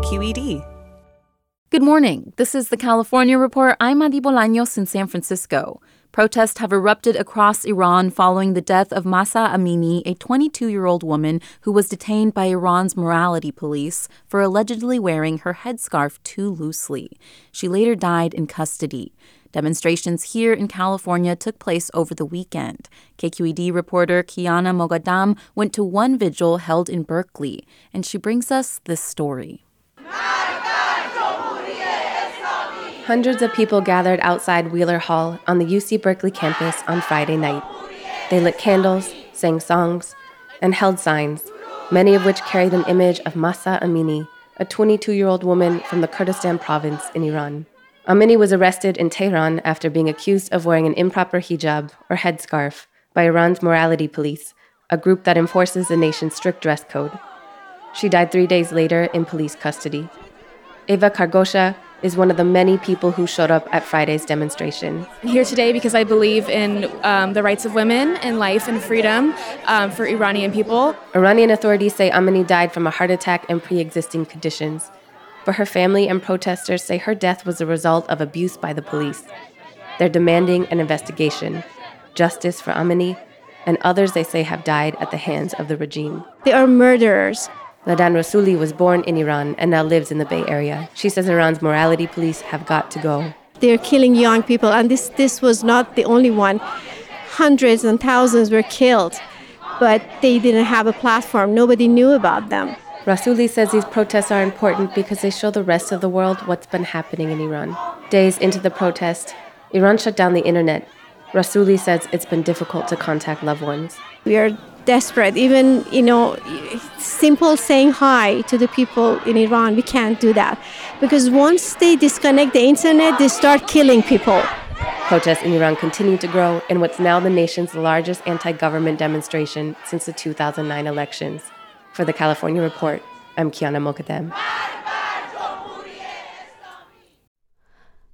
KQED. Good morning. This is the California Report. I'm Madi Bolaños in San Francisco. Protests have erupted across Iran following the death of Mahsa Amini, a 22 year old woman who was detained by Iran's morality police for allegedly wearing her headscarf too loosely. She later died in custody. Demonstrations here in California took place over the weekend. KQED reporter Kyana Moghadam went to one vigil held in Berkeley, and she brings us this story. Hundreds of people gathered outside Wheeler Hall on the UC Berkeley campus on Friday night. They lit candles, sang songs, and held signs, many of which carried an image of Mahsa Amini, a 22 year old woman from the Kurdistan province in Iran. Amini was arrested in Tehran after being accused of wearing an improper hijab or headscarf by Iran's morality police, a group that enforces the nation's strict dress code. She died three days later in police custody. Eva Kargosha is one of the many people who showed up at Friday's demonstration. I'm here today because I believe in um, the rights of women and life and freedom um, for Iranian people. Iranian authorities say Amini died from a heart attack and pre existing conditions. But her family and protesters say her death was a result of abuse by the police. They're demanding an investigation, justice for Amini, and others they say have died at the hands of the regime. They are murderers. Ladan Rasuli was born in Iran and now lives in the Bay Area. She says Iran's morality police have got to go. They're killing young people, and this, this was not the only one. Hundreds and thousands were killed, but they didn't have a platform. Nobody knew about them. Rasuli says these protests are important because they show the rest of the world what's been happening in Iran. Days into the protest, Iran shut down the internet. Rasuli says it's been difficult to contact loved ones. We are desperate. Even, you know, simple saying hi to the people in Iran, we can't do that. Because once they disconnect the internet, they start killing people. Protests in Iran continue to grow in what's now the nation's largest anti government demonstration since the 2009 elections. For the California Report, I'm Kyana Moghadam.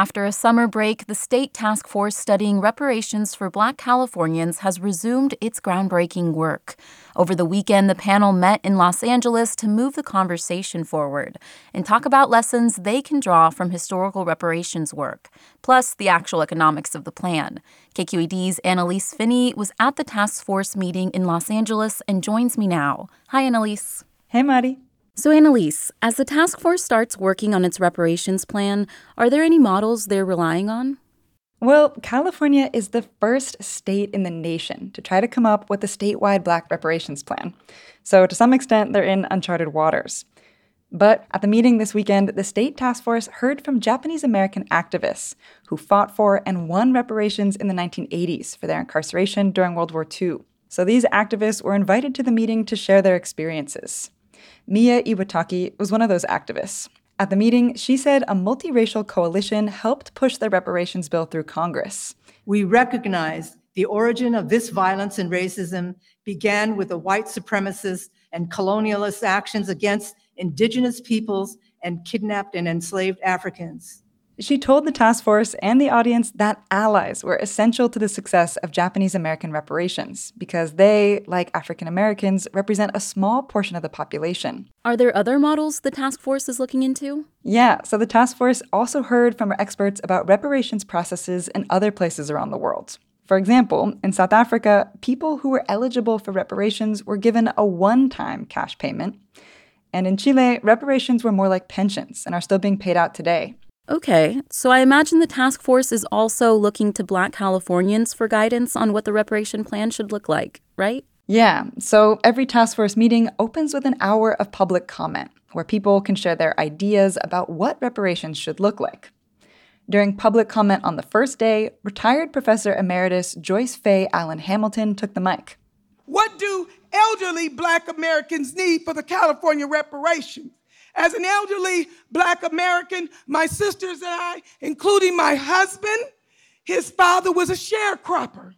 After a summer break, the state task force studying reparations for black Californians has resumed its groundbreaking work. Over the weekend, the panel met in Los Angeles to move the conversation forward and talk about lessons they can draw from historical reparations work, plus the actual economics of the plan. KQED's Annelise Finney was at the task force meeting in Los Angeles and joins me now. Hi, Annelise. Hey, Maddie. So, Annelise, as the task force starts working on its reparations plan, are there any models they're relying on? Well, California is the first state in the nation to try to come up with a statewide black reparations plan. So, to some extent, they're in uncharted waters. But at the meeting this weekend, the state task force heard from Japanese American activists who fought for and won reparations in the 1980s for their incarceration during World War II. So these activists were invited to the meeting to share their experiences. Miya Iwataki was one of those activists. At the meeting, she said a multiracial coalition helped push the reparations bill through Congress. We recognize the origin of this violence and racism began with the white supremacist and colonialist actions against indigenous peoples and kidnapped and enslaved Africans. She told the task force and the audience that allies were essential to the success of Japanese American reparations because they, like African Americans, represent a small portion of the population. Are there other models the task force is looking into? Yeah, so the task force also heard from experts about reparations processes in other places around the world. For example, in South Africa, people who were eligible for reparations were given a one time cash payment. And in Chile, reparations were more like pensions and are still being paid out today. Okay, so I imagine the task force is also looking to black Californians for guidance on what the reparation plan should look like, right? Yeah, so every task force meeting opens with an hour of public comment where people can share their ideas about what reparations should look like. During public comment on the first day, retired Professor Emeritus Joyce Fay Allen Hamilton took the mic. What do elderly black Americans need for the California reparations? As an elderly black American, my sisters and I, including my husband, his father was a sharecropper.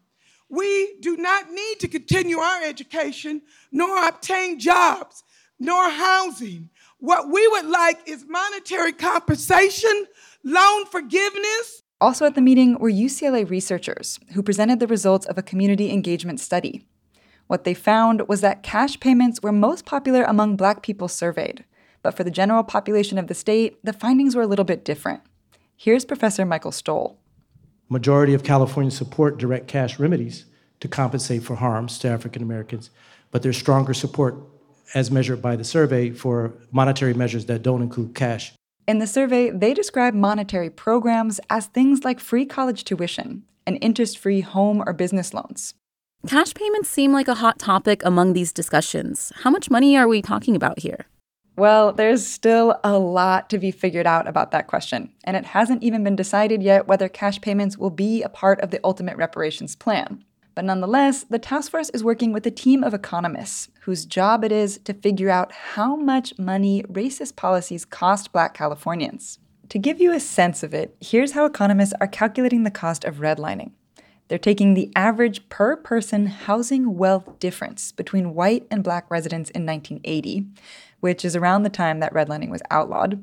We do not need to continue our education, nor obtain jobs, nor housing. What we would like is monetary compensation, loan forgiveness. Also at the meeting were UCLA researchers who presented the results of a community engagement study. What they found was that cash payments were most popular among black people surveyed, but for the general population of the state, the findings were a little bit different. Here's Professor Michael Stoll. Majority of Californians support direct cash remedies to compensate for harms to African Americans, but there's stronger support as measured by the survey for monetary measures that don't include cash. In the survey, they describe monetary programs as things like free college tuition and interest free home or business loans. Cash payments seem like a hot topic among these discussions. How much money are we talking about here? Well, there's still a lot to be figured out about that question, and it hasn't even been decided yet whether cash payments will be a part of the ultimate reparations plan. But nonetheless, the task force is working with a team of economists whose job it is to figure out how much money racist policies cost black Californians. To give you a sense of it, here's how economists are calculating the cost of redlining. They're taking the average per person housing wealth difference between white and black residents in 1980 which is around the time that redlining was outlawed,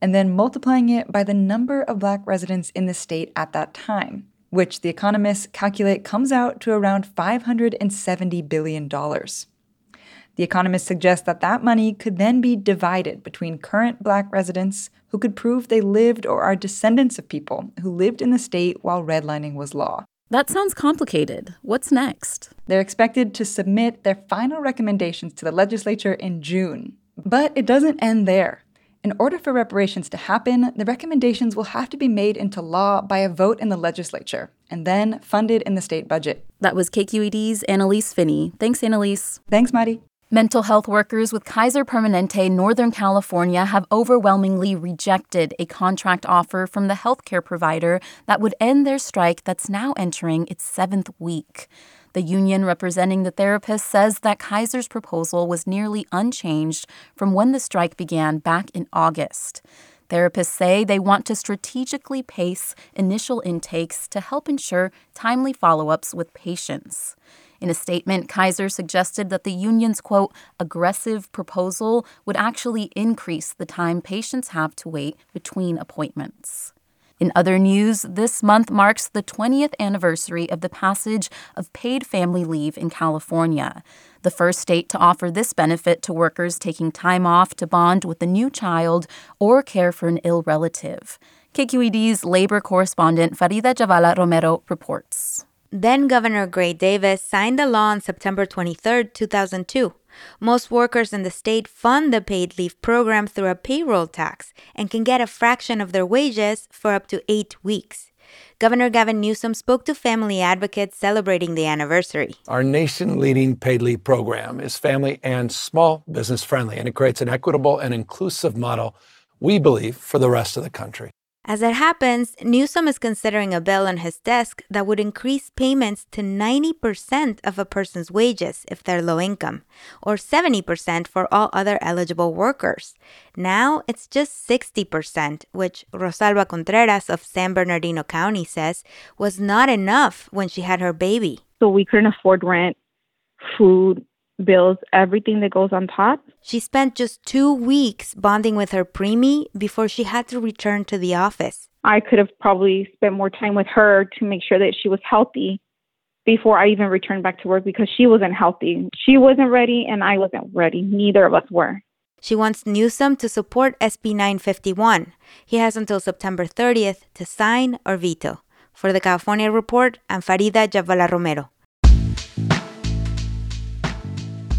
and then multiplying it by the number of black residents in the state at that time, which the economists calculate comes out to around $570 billion. The economists suggest that that money could then be divided between current black residents who could prove they lived or are descendants of people who lived in the state while redlining was law. That sounds complicated. What's next? They're expected to submit their final recommendations to the legislature in June, but it doesn't end there. In order for reparations to happen, the recommendations will have to be made into law by a vote in the legislature and then funded in the state budget. That was KQED's Annelise Finney. Thanks, Annelise. Thanks, Maddie. Mental health workers with Kaiser Permanente Northern California have overwhelmingly rejected a contract offer from the healthcare provider that would end their strike that's now entering its seventh week. The union representing the therapists says that Kaiser's proposal was nearly unchanged from when the strike began back in August. Therapists say they want to strategically pace initial intakes to help ensure timely follow ups with patients. In a statement, Kaiser suggested that the union's quote, aggressive proposal would actually increase the time patients have to wait between appointments. In other news, this month marks the 20th anniversary of the passage of paid family leave in California, the first state to offer this benefit to workers taking time off to bond with a new child or care for an ill relative. KQED's labor correspondent Farida Jhabvala Romero reports. Then Governor Gray Davis signed the law on September 23, 2002. Most workers in the state fund the paid leave program through a payroll tax and can get a fraction of their wages for up to eight weeks. Governor Gavin Newsom spoke to family advocates celebrating the anniversary. Our nation leading paid leave program is family and small business friendly, and it creates an equitable and inclusive model, we believe, for the rest of the country. As it happens, Newsom is considering a bill on his desk that would increase payments to 90% of a person's wages if they're low income, or 70% for all other eligible workers. Now it's just 60%, which Rosalba Contreras of San Bernardino County says was not enough when she had her baby. So we couldn't afford rent, food, bills, everything that goes on top. She spent just two weeks bonding with her preemie before she had to return to the office. I could have probably spent more time with her to make sure that she was healthy before I even returned back to work because she wasn't healthy. She wasn't ready and I wasn't ready. Neither of us were. She wants Newsom to support SB 951. He has until September 30th to sign or veto. For the California Report, I'm Farida Jhabvala Romero.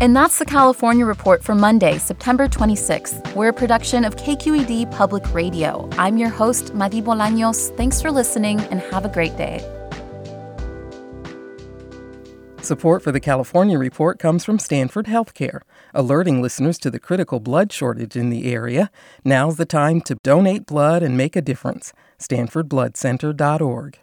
And that's the California Report for Monday, September 26th. We're a production of KQED Public Radio. I'm your host, Madi Bolaños. Thanks for listening and have a great day. Support for the California Report comes from Stanford Healthcare, alerting listeners to the critical blood shortage in the area. Now's the time to donate blood and make a difference. StanfordBloodCenter.org.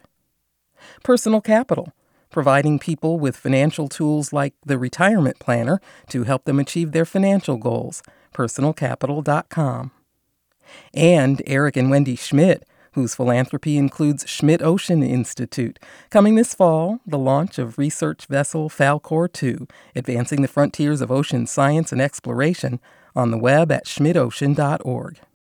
Personal Capital providing people with financial tools like the retirement planner to help them achieve their financial goals. PersonalCapital.com. And Eric and Wendy Schmidt, whose philanthropy includes Schmidt Ocean Institute. Coming this fall, the launch of research vessel Falkor 2, advancing the frontiers of ocean science and exploration, on the web at schmidtocean.org.